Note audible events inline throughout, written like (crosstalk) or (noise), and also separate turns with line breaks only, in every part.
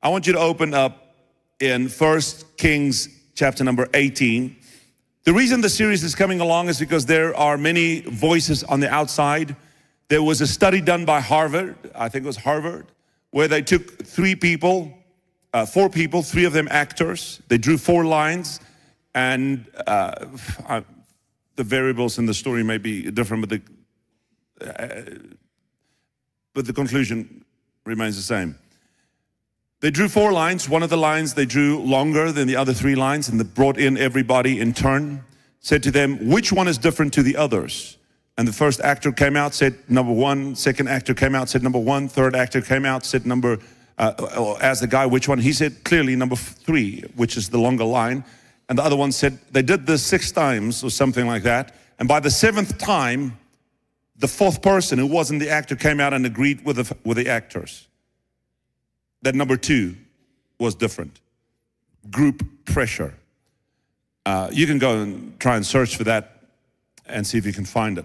I want you to open up in First Kings chapter number 18. The reason the series is coming along is because there are many voices on the outside. There was a study done by Harvard, I think it was Harvard, where they took three people, uh, four people, three of them actors. They drew four lines, and uh, I, the variables in the story may be different, but the uh, but the conclusion remains the same. They drew four lines. One of the lines they drew longer than the other three lines, and they brought in everybody in turn, said to them, Which one is different to the others? And the first actor came out, said number one. Second actor came out, said number one. Third actor came out, said number, uh, as the guy, which one? He said clearly number three, which is the longer line. And the other one said, They did this six times or something like that. And by the seventh time, the fourth person who wasn't the actor came out and agreed with the, with the actors that number two was different group pressure. Uh, you can go and try and search for that and see if you can find it.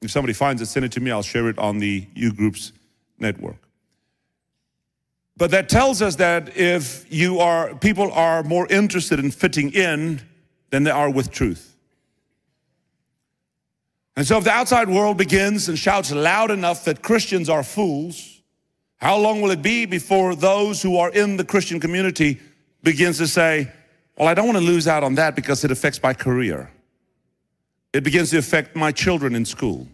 If somebody finds it, send it to me. I'll share it on the U Groups network. But that tells us that if you are, people are more interested in fitting in than they are with truth. And so if the outside world begins and shouts loud enough that Christians are fools, how long will it be before those who are in the Christian community begins to say, well, I don't want to lose out on that because it affects my career. It begins to affect my children in school.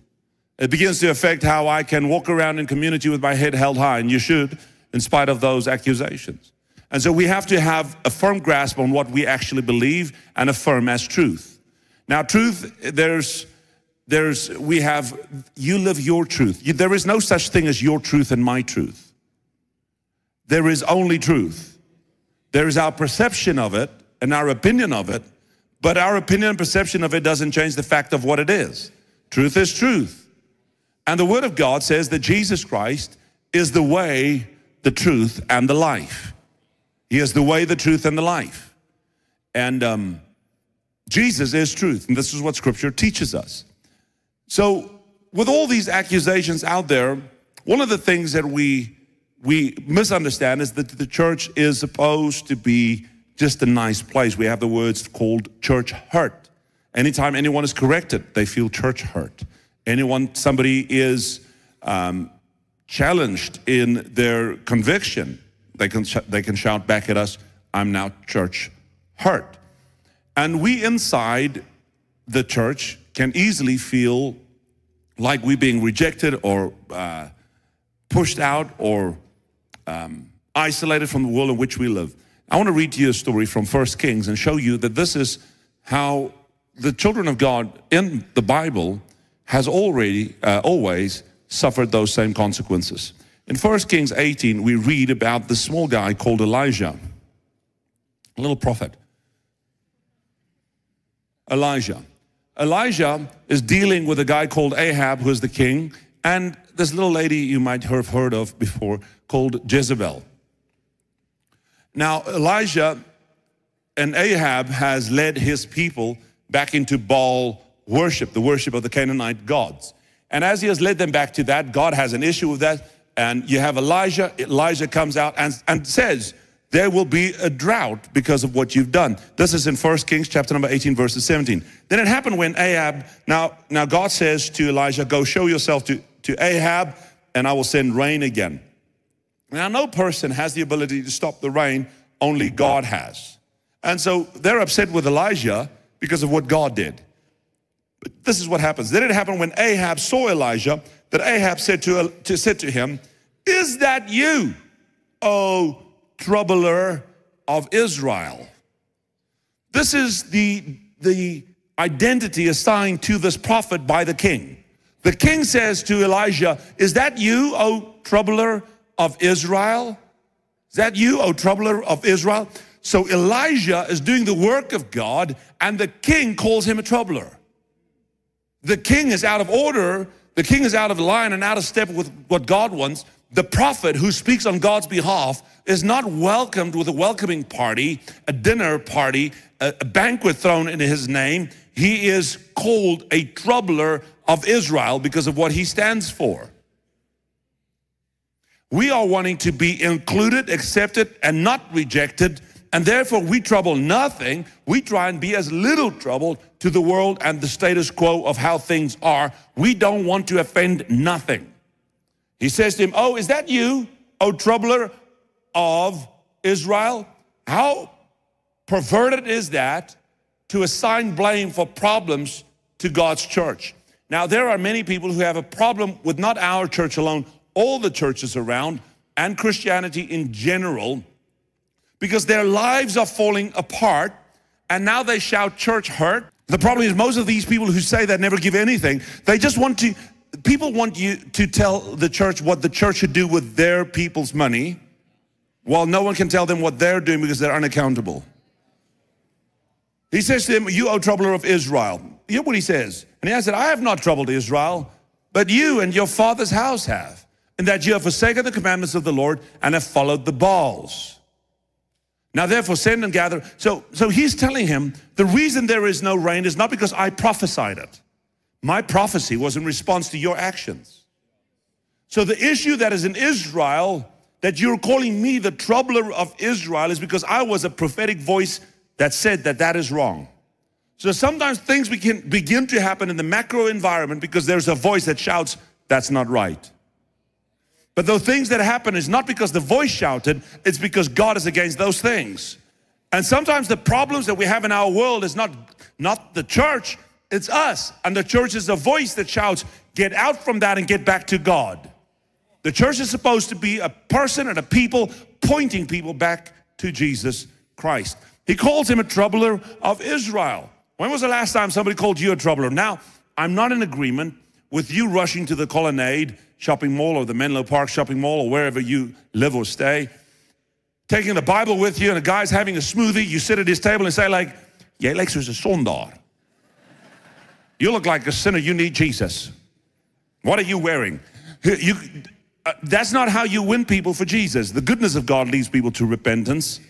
It begins to affect how I can walk around in community with my head held high, and you should, in spite of those accusations. And so we have to have a firm grasp on what we actually believe and affirm as truth. Now, truth, there's there's we have you live your truth. There is no such thing as your truth and my truth. There is only truth. There is our perception of it and our opinion of it but our opinion and perception of it doesn't change the fact of what it is. Truth is truth. And the word of god says that jesus christ is the way the truth and the life. He is the way the truth and the life. And um, jesus is truth and this is what scripture teaches us so, with all these accusations out there, one of the things that we we misunderstand is that the church is supposed to be just a nice place. We have the words called church hurt. Anytime anyone is corrected, they feel church hurt. Anyone, somebody is um, challenged in their conviction, they can, they can shout back at us, I'm now church hurt. And we inside the church can easily feel like we're being rejected or uh, pushed out or um, isolated from the world in which we live. I want to read to you a story from First Kings and show you that this is how the children of God in the Bible has already uh, always suffered those same consequences. In First Kings 18, we read about the small guy called Elijah, a little prophet. Elijah. Elijah is dealing with a guy called Ahab, who is the king, and this little lady you might have heard of before called Jezebel. Now, Elijah and Ahab has led his people back into Baal worship, the worship of the Canaanite gods. And as he has led them back to that, God has an issue with that. And you have Elijah, Elijah comes out and, and says, there will be a drought because of what you've done. This is in 1 Kings chapter number 18, verses 17. Then it happened when Ahab, now, now God says to Elijah, go show yourself to, to Ahab and I will send rain again. Now, no person has the ability to stop the rain, only God has. And so they're upset with Elijah because of what God did. But this is what happens. Then it happened when Ahab saw Elijah that Ahab said to, to, said to him, Is that you, oh troubler of Israel. This is the, the identity assigned to this prophet by the king. The king says to Elijah, Is that you, O troubler of Israel? Is that you, O troubler of Israel? So Elijah is doing the work of God, and the king calls him a troubler. The king is out of order, the king is out of line and out of step with what God wants the prophet who speaks on God's behalf is not welcomed with a welcoming party, a dinner party, a, banquet thrown in his name. He is called a troubler of Israel because of what he stands for. We are wanting to be included, accepted, and not rejected. And therefore, we trouble nothing. We try and be as little trouble to the world and the status quo of how things are. We don't want to offend nothing. He says to him, Oh, is that you, O troubler of Israel? How perverted is that to assign blame for problems to God's church? Now, there are many people who have a problem with not our church alone, all the churches around, and Christianity in general, because their lives are falling apart, and now they shout church hurt. The problem is, most of these people who say that never give anything, they just want to, people want you to tell the church what the church should do with their people's money, while no one can tell them what they're doing because they're unaccountable. He says to them, You, O troubler of Israel. Hear what he says. And he answered, I have not troubled Israel, but you and your father's house have, in that you have forsaken the commandments of the Lord and have followed the Baals. Now therefore send and gather. So, so he's telling him, the reason there is no rain is not because I prophesied it. My prophecy was in response to your actions. So the issue that is in Israel, that you're calling me the troubler of Israel, is because I was a prophetic voice that said that that is wrong. So sometimes things begin, begin to happen in the macro environment because there's a voice that shouts, that's not right. But the things that happen is not because the voice shouted, it's because God is against those things. And sometimes the problems that we have in our world is not, not the church, it's us. And the church is a voice that shouts, get out from that and get back to God. The church is supposed to be a person and a people pointing people back to Jesus Christ. He calls him a troubler of Israel. When was the last time somebody called you a troubler? Now, I'm not in agreement with you rushing to the Colonnade shopping mall or the Menlo Park shopping mall or wherever you live or stay, taking the Bible with you and a guy's having a smoothie, you sit at his table and say like, jy lyk soos 'n sondaar. You look like a sinner, you need Jesus. What are you wearing? You, uh, that's not how you win people for Jesus. The goodness of God leads people to repentance.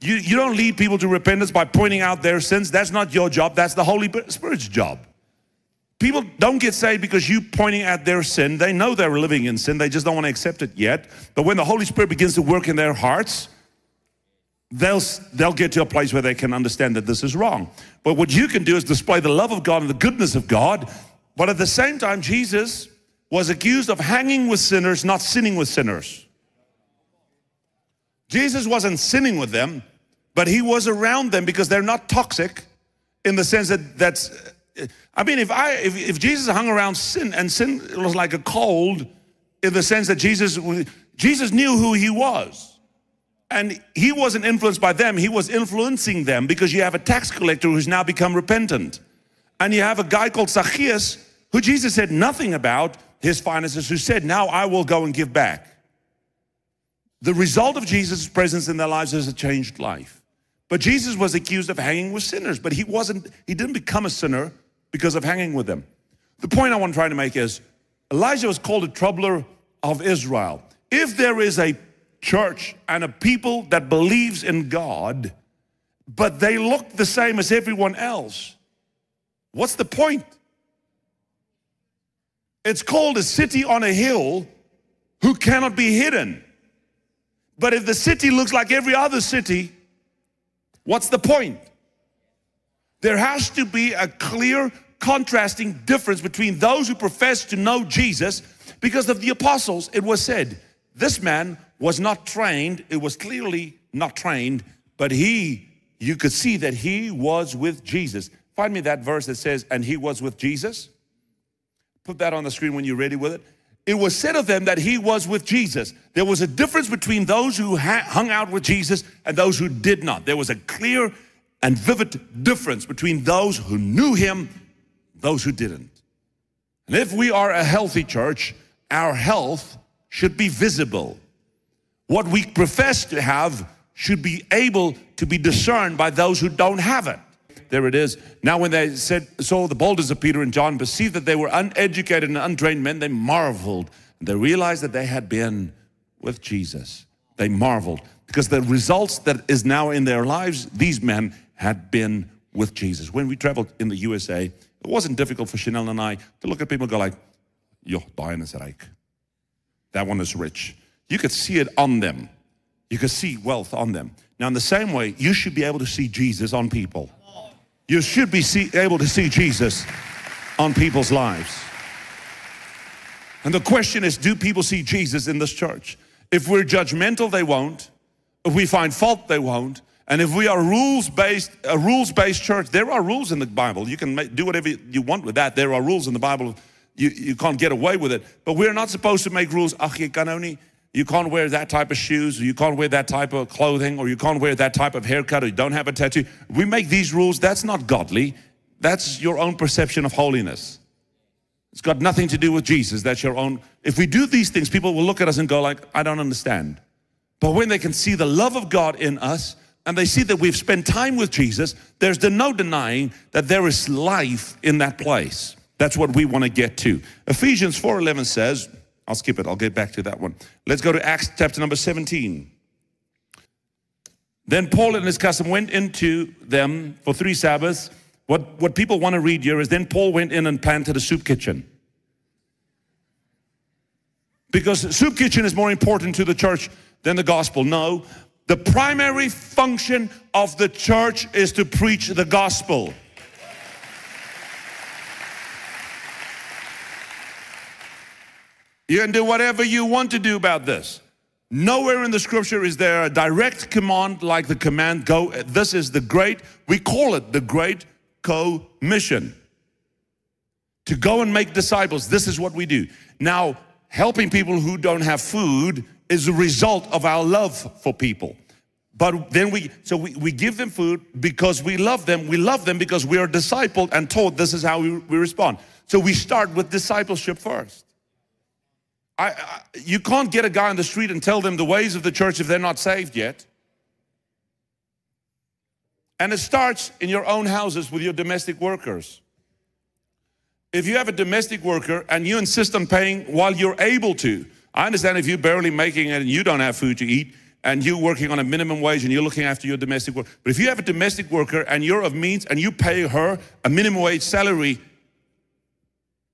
You, you don't lead people to repentance by pointing out their sins. That's not your job. That's the Holy Spirit's job. People don't get saved because you pointing at their sin. They know they're living in sin. They just don't want to accept it yet. But when the Holy Spirit begins to work in their hearts, they'll, they'll get to a place where they can understand that this is wrong. But what you can do is display the love of God and the goodness of God. But at the same time, Jesus was accused of hanging with sinners, not sinning with sinners. Jesus wasn't sinning with them, but he was around them because they're not toxic in the sense that that's uh, I mean if I if, if Jesus hung around sin and sin was like a cold in the sense that Jesus Jesus knew who he was and he wasn't influenced by them he was influencing them because you have a tax collector who's now become repentant and you have a guy called Zacchaeus who Jesus said nothing about his finances who said now I will go and give back the result of Jesus' presence in their lives is a changed life but Jesus was accused of hanging with sinners, but he wasn't, he didn't become a sinner because of hanging with them. The point I want to try to make is Elijah was called a troubler of Israel. If there is a church and a people that believes in God, but they look the same as everyone else, what's the point? It's called a city on a hill who cannot be hidden. But if the city looks like every other city, What's the point? There has to be a clear contrasting difference between those who profess to know Jesus because of the apostles. It was said, this man was not trained. It was clearly not trained, but he, you could see that he was with Jesus. Find me that verse that says, and he was with Jesus. Put that on the screen when you're ready with it it was said of them that he was with Jesus. There was a difference between those who hung out with Jesus and those who did not. There was a clear and vivid difference between those who knew him, those who didn't. And if we are a healthy church, our health should be visible. What we profess to have should be able to be discerned by those who don't have it. There it is. Now, when they said, saw the boldness of Peter and John, perceived that they were uneducated and untrained men, they marveled. They realized that they had been with Jesus. They marveled because the results that is now in their lives, these men had been with Jesus. When we traveled in the USA, it wasn't difficult for Chanel and I to look at people and go like, "Yo, Diane is rich. That one is rich. You could see it on them. You could see wealth on them. Now, in the same way, you should be able to see Jesus on people. You should be see, able to see Jesus on people's lives. And the question is do people see Jesus in this church? If we're judgmental, they won't. If we find fault, they won't. And if we are rules-based, a rules-based church, there are rules in the Bible. You can make, do whatever you want with that. There are rules in the Bible. You, you can't get away with it. But we're not supposed to make rules. You can't wear that type of shoes, or you can't wear that type of clothing, or you can't wear that type of haircut, or you don't have a tattoo. We make these rules. That's not godly. That's your own perception of holiness. It's got nothing to do with Jesus. That's your own. If we do these things, people will look at us and go like, I don't understand. But when they can see the love of God in us, and they see that we've spent time with Jesus, there's the no denying that there is life in that place. That's what we want to get to. Ephesians 4:11 says, I'll skip it. I'll get back to that one. Let's go to Acts chapter number 17. Then Paul and his custom went into them for three Sabbaths. What, what people want to read here is then Paul went in and planted a soup kitchen. Because soup kitchen is more important to the church than the gospel. No, the primary function of the church is to preach the gospel. You can do whatever you want to do about this. Nowhere in the scripture is there a direct command like the command go. This is the great, we call it the great commission. To go and make disciples. This is what we do. Now, helping people who don't have food is a result of our love for people. But then we, so we, we give them food because we love them. We love them because we are discipled and taught this is how we, we respond. So we start with discipleship first. I, I, you can't get a guy on the street and tell them the ways of the church if they're not saved yet. And it starts in your own houses with your domestic workers. If you have a domestic worker and you insist on paying while you're able to, I understand if you're barely making it and you don't have food to eat and you're working on a minimum wage and you're looking after your domestic worker. But if you have a domestic worker and you're of means and you pay her a minimum wage salary,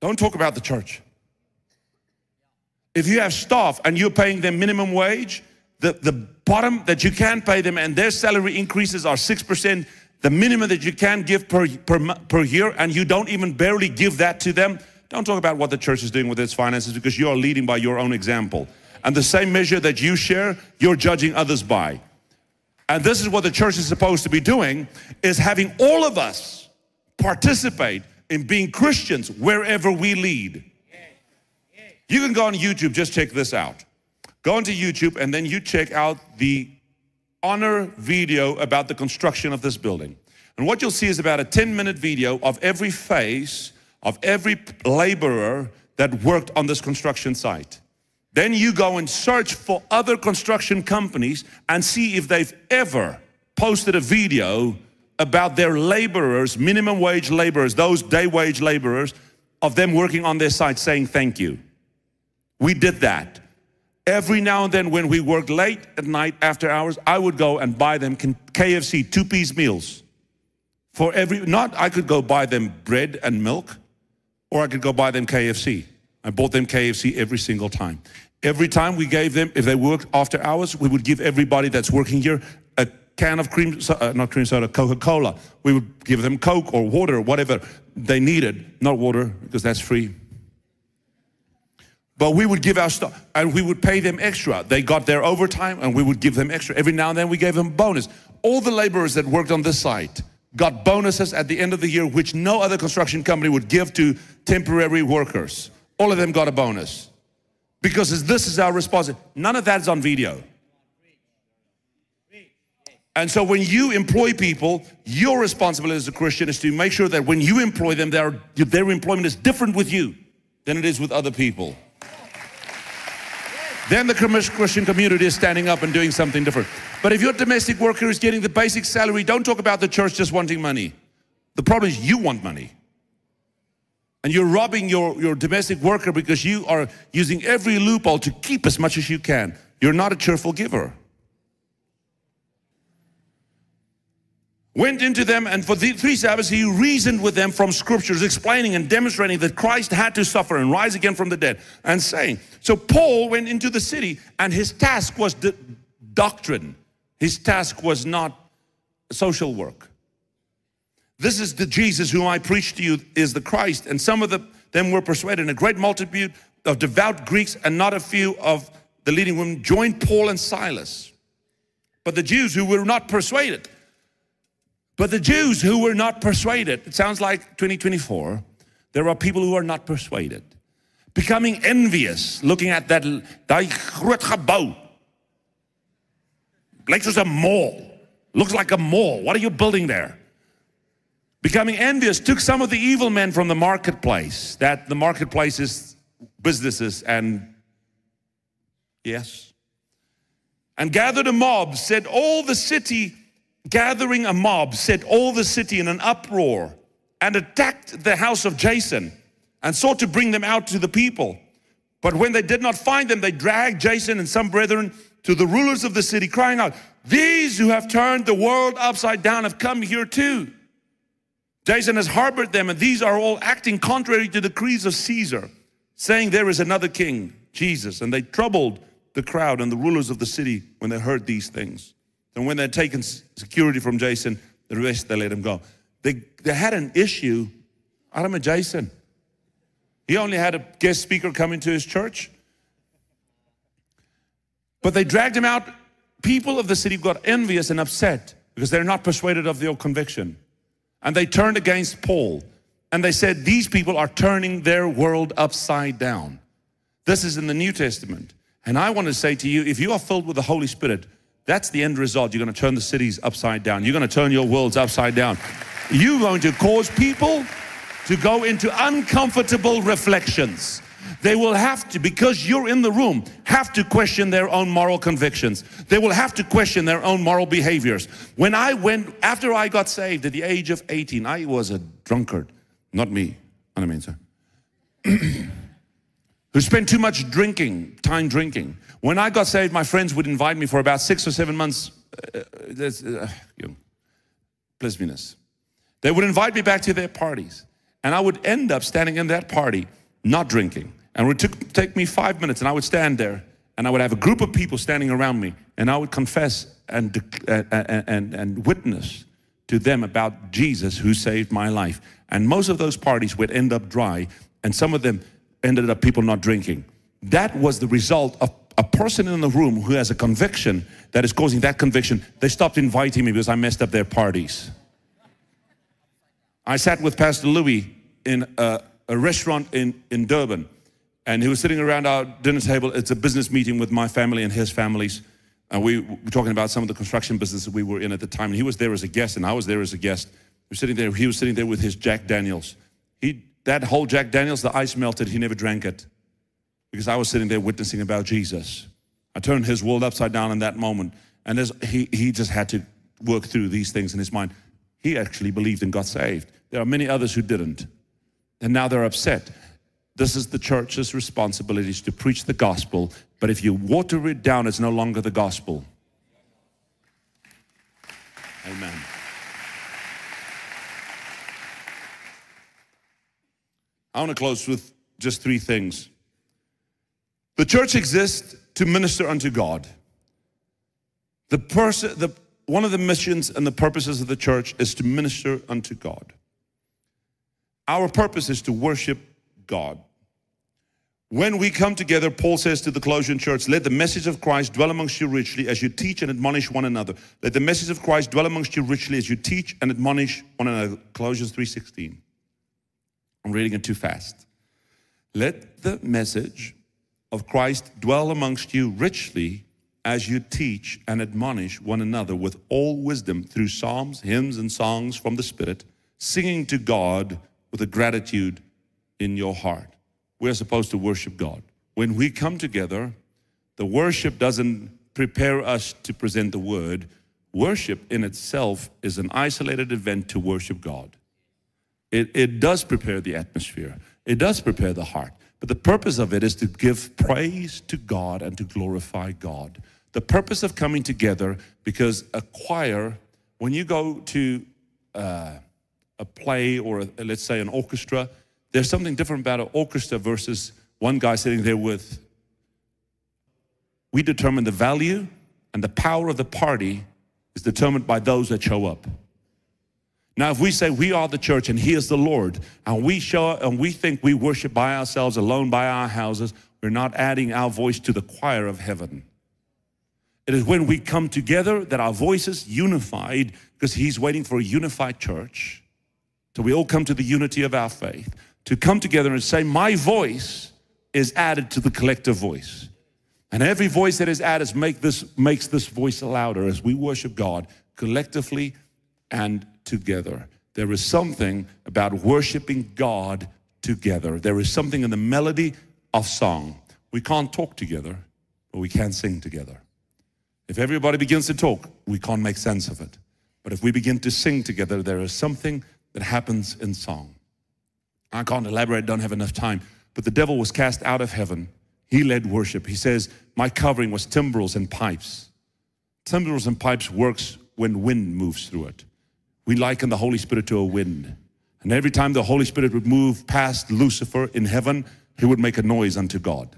don't talk about the church. If you have staff and you're paying them minimum wage, the, the bottom that you can pay them and their salary increases are 6%, the minimum that you can give per, per, per year, and you don't even barely give that to them, don't talk about what the church is doing with its finances because you are leading by your own example. And the same measure that you share, you're judging others by. And this is what the church is supposed to be doing, is having all of us participate in being Christians wherever we lead. You can go on YouTube, just check this out. Go onto YouTube and then you check out the honor video about the construction of this building. And what you'll see is about a 10 minute video of every face of every laborer that worked on this construction site. Then you go and search for other construction companies and see if they've ever posted a video about their laborers, minimum wage laborers, those day wage laborers, of them working on their site saying thank you. We did that. Every now and then when we worked late at night after hours, I would go and buy them KFC two-piece meals. For every, not I could go buy them bread and milk, or I could go buy them KFC. I bought them KFC every single time. Every time we gave them, if they worked after hours, we would give everybody that's working here a can of cream, uh, not cream soda, Coca-Cola. We would give them Coke or water or whatever they needed. Not water, because that's free. But we would give our stuff and we would pay them extra. They got their overtime and we would give them extra. Every now and then we gave them bonus. All the laborers that worked on this site got bonuses at the end of the year, which no other construction company would give to temporary workers. All of them got a bonus. Because this is our response. None of that is on video. And so when you employ people, your responsibility as a Christian is to make sure that when you employ them, their, their employment is different with you than it is with other people. Then the Christian community is standing up and doing something different. But if your domestic worker is getting the basic salary, don't talk about the church just wanting money. The problem is you want money. And you're robbing your, your domestic worker because you are using every loophole to keep as much as you can. You're not a cheerful giver. Went into them, and for the three Sabbaths he reasoned with them from scriptures, explaining and demonstrating that Christ had to suffer and rise again from the dead, and saying. So Paul went into the city, and his task was the doctrine. His task was not social work. This is the Jesus whom I preach to you is the Christ. And some of the, them were persuaded, and a great multitude of devout Greeks and not a few of the leading women joined Paul and Silas. But the Jews who were not persuaded, but the Jews who were not persuaded, it sounds like 2024, there are people who are not persuaded. Becoming envious, looking at that daai groot gebou. Lyk mall. Looks like a mall. What are you building there? Becoming envious took some of the evil men from the marketplace, that the marketplace is businesses and yes. And gathered a mob, said all the city gathering a mob, set all the city in an uproar and attacked the house of Jason and sought to bring them out to the people. But when they did not find them, they dragged Jason and some brethren to the rulers of the city, crying out, These who have turned the world upside down have come here too. Jason has harbored them, and these are all acting contrary to the decrees of Caesar, saying there is another king, Jesus. And they troubled the crowd and the rulers of the city when they heard these things. And when they'd taken security from Jason, the rest they let him go. They, they had an issue out of Jason. He only had a guest speaker come into his church. But they dragged him out. People of the city got envious and upset because they're not persuaded of their conviction. And they turned against Paul. And they said, These people are turning their world upside down. This is in the New Testament. And I want to say to you, if you are filled with the Holy Spirit, that's the end result. You're going to turn the cities upside down. You're going to turn your worlds upside down. You're going to cause people to go into uncomfortable reflections. They will have to, because you're in the room, have to question their own moral convictions. They will have to question their own moral behaviors. When I went, after I got saved at the age of 18, I was a drunkard. Not me, I mean, sir. (clears throat) Who spent too much drinking, time drinking. When I got saved, my friends would invite me for about six or seven months. Uh, uh, uh you know, blissminess. They would invite me back to their parties, and I would end up standing in that party, not drinking. And it would take me five minutes, and I would stand there, and I would have a group of people standing around me, and I would confess and, and, and, and witness to them about Jesus who saved my life. And most of those parties would end up dry, and some of them ended up people not drinking. That was the result of a person in the room who has a conviction that is causing that conviction, they stopped inviting me because I messed up their parties. I sat with Pastor Louis in a, a restaurant in, in Durban, and he was sitting around our dinner table. It's a business meeting with my family and his families. And we were talking about some of the construction businesses we were in at the time. And he was there as a guest, and I was there as a guest. We were sitting there, he was sitting there with his Jack Daniels. He, that whole Jack Daniels, the ice melted, he never drank it because I was sitting there witnessing about Jesus. I turned his world upside down in that moment. And he, he just had to work through these things in his mind. He actually believed and got saved. There are many others who didn't. And now they're upset. This is the church's responsibility to preach the gospel. But if you water it down, it's no longer the gospel. Amen. I want to close with just three things. The church exists to minister unto God. The person, the, one of the missions and the purposes of the church is to minister unto God. Our purpose is to worship God. When we come together, Paul says to the Colossian church, let the message of Christ dwell amongst you richly as you teach and admonish one another. Let the message of Christ dwell amongst you richly as you teach and admonish one another. Colossians 3.16. I'm reading it too fast. Let the message of Christ dwell amongst you richly as you teach and admonish one another with all wisdom through psalms, hymns, and songs from the Spirit, singing to God with a gratitude in your heart. We're supposed to worship God. When we come together, the worship doesn't prepare us to present the word. Worship in itself is an isolated event to worship God. It, it does prepare the atmosphere, it does prepare the heart. But the purpose of it is to give praise to God and to glorify God. The purpose of coming together, because a choir when you go to uh, a play or a, let's say an orchestra, there's something different about an orchestra versus one guy sitting there with. We determine the value and the power of the party is determined by those that show up. Now, if we say we are the church and He is the Lord, and we show and we think we worship by ourselves alone by our houses, we're not adding our voice to the choir of heaven. It is when we come together that our voices unified, because He's waiting for a unified church. So we all come to the unity of our faith to come together and say, My voice is added to the collective voice. And every voice that is added make this, makes this voice louder as we worship God collectively and together. There is something about worshiping God together. There is something in the melody of song. We can't talk together, but we can sing together. If everybody begins to talk, we can't make sense of it. But if we begin to sing together, there is something that happens in song. I can't elaborate, don't have enough time. But the devil was cast out of heaven. He led worship. He says, My covering was timbrels and pipes. Timbrels and pipes works when wind moves through it. We liken the Holy Spirit to a wind. And every time the Holy Spirit would move past Lucifer in heaven, he would make a noise unto God.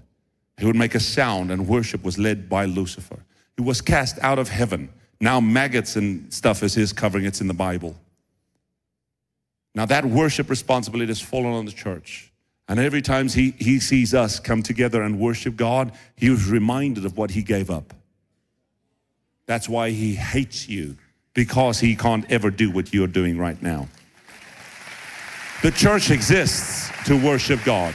He would make a sound, and worship was led by Lucifer. He was cast out of heaven. Now, maggots and stuff is his covering, it's in the Bible. Now, that worship responsibility has fallen on the church. And every time he, he sees us come together and worship God, he was reminded of what he gave up. That's why he hates you, because he can't ever do what you're doing right now. The church exists to worship God.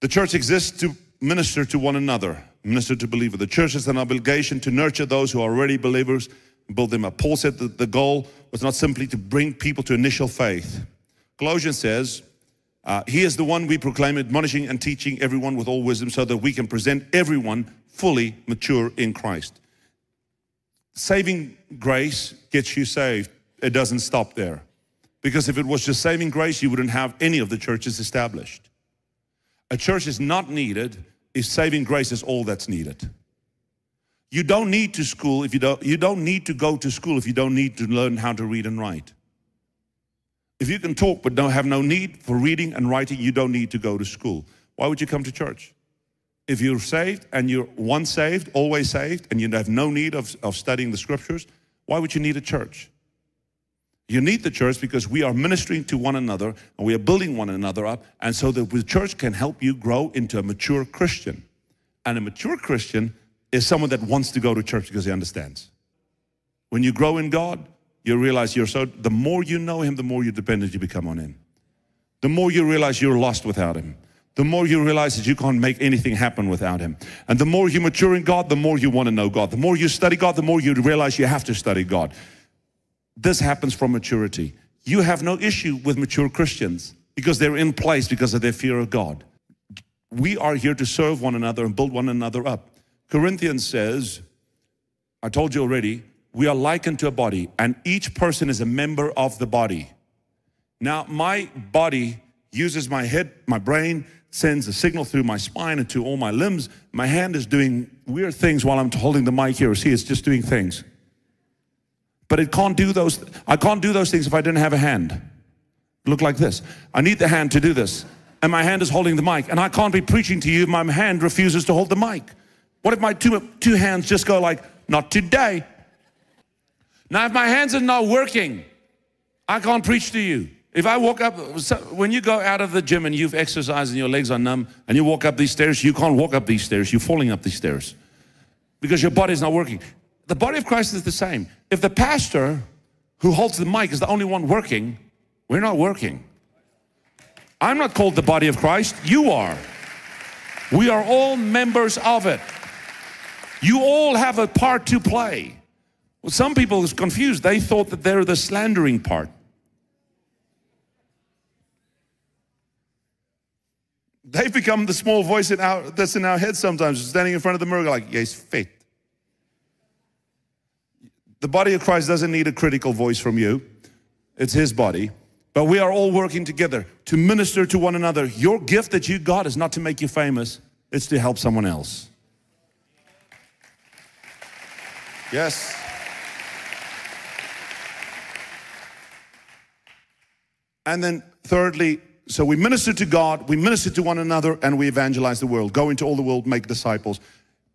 The church exists to minister to one another, minister to believers. The church has an obligation to nurture those who are already believers, build them up. Paul said that the goal was not simply to bring people to initial faith. Colossians says, uh, He is the one we proclaim, admonishing and teaching everyone with all wisdom, so that we can present everyone fully mature in Christ. Saving grace gets you saved. It doesn't stop there. Because if it was just saving grace, you wouldn't have any of the churches established. A church is not needed if saving grace is all that's needed. You don't need to school if you don't you don't need to go to school if you don't need to learn how to read and write. If you can talk but don't have no need for reading and writing, you don't need to go to school. Why would you come to church? If you're saved and you're once saved, always saved, and you have no need of, of studying the scriptures, why would you need a church? You need the church because we are ministering to one another and we are building one another up. And so that the church can help you grow into a mature Christian. And a mature Christian is someone that wants to go to church because he understands. When you grow in God, you realize you're so, the more you know Him, the more you're dependent you become on Him. The more you realize you're lost without Him. The more you realize that you can't make anything happen without Him. And the more you mature in God, the more you want to know God. The more you study God, the more you realize you have to study God. This happens from maturity. You have no issue with mature Christians because they're in place because of their fear of God. We are here to serve one another and build one another up. Corinthians says, I told you already, we are likened to a body and each person is a member of the body. Now, my body uses my head, my brain sends a signal through my spine and to all my limbs. My hand is doing weird things while I'm holding the mic here. See, it's just doing things. But it can't do those, I can't do those things if I didn't have a hand. Look like this. I need the hand to do this. And my hand is holding the mic. And I can't be preaching to you if my hand refuses to hold the mic. What if my two, two hands just go like, not today? Now, if my hands are not working, I can't preach to you. If I walk up, when you go out of the gym and you've exercised and your legs are numb and you walk up these stairs, you can't walk up these stairs. You're falling up these stairs because your body's not working. The body of Christ is the same. If the pastor who holds the mic is the only one working, we're not working. I'm not called the body of Christ, you are. We are all members of it. You all have a part to play. Well, some people is confused. They thought that they're the slandering part. They've become the small voice in our, that's in our head sometimes, standing in front of the mirror like, yes, fit. The body of Christ doesn't need a critical voice from you. It's his body. But we are all working together to minister to one another. Your gift that you got is not to make you famous. it's to help someone else. Yes. And then, thirdly, so we minister to God, we minister to one another, and we evangelize the world. Go into all the world, make disciples.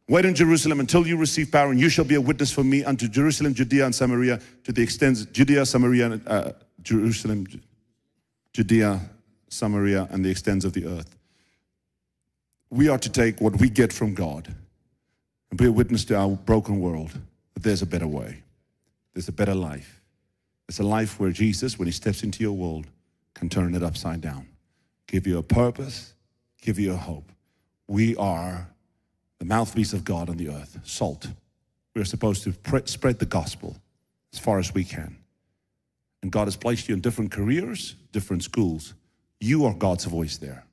Wait in Jerusalem until you receive power, and you shall be a witness for me unto Jerusalem, Judea, and Samaria, to the extent Judea, Samaria, uh, Jerusalem, Judea, Samaria, and the extents of the earth. We are to take what we get from God and be a witness to our broken world that there's a better way, there's a better life. It's a life where Jesus, when He steps into your world, can turn it upside down, give you a purpose, give you a hope. We are the mouthpiece of God on the earth, salt. We're supposed to spread the gospel as far as we can. And God has placed you in different careers, different schools. You are God's voice there.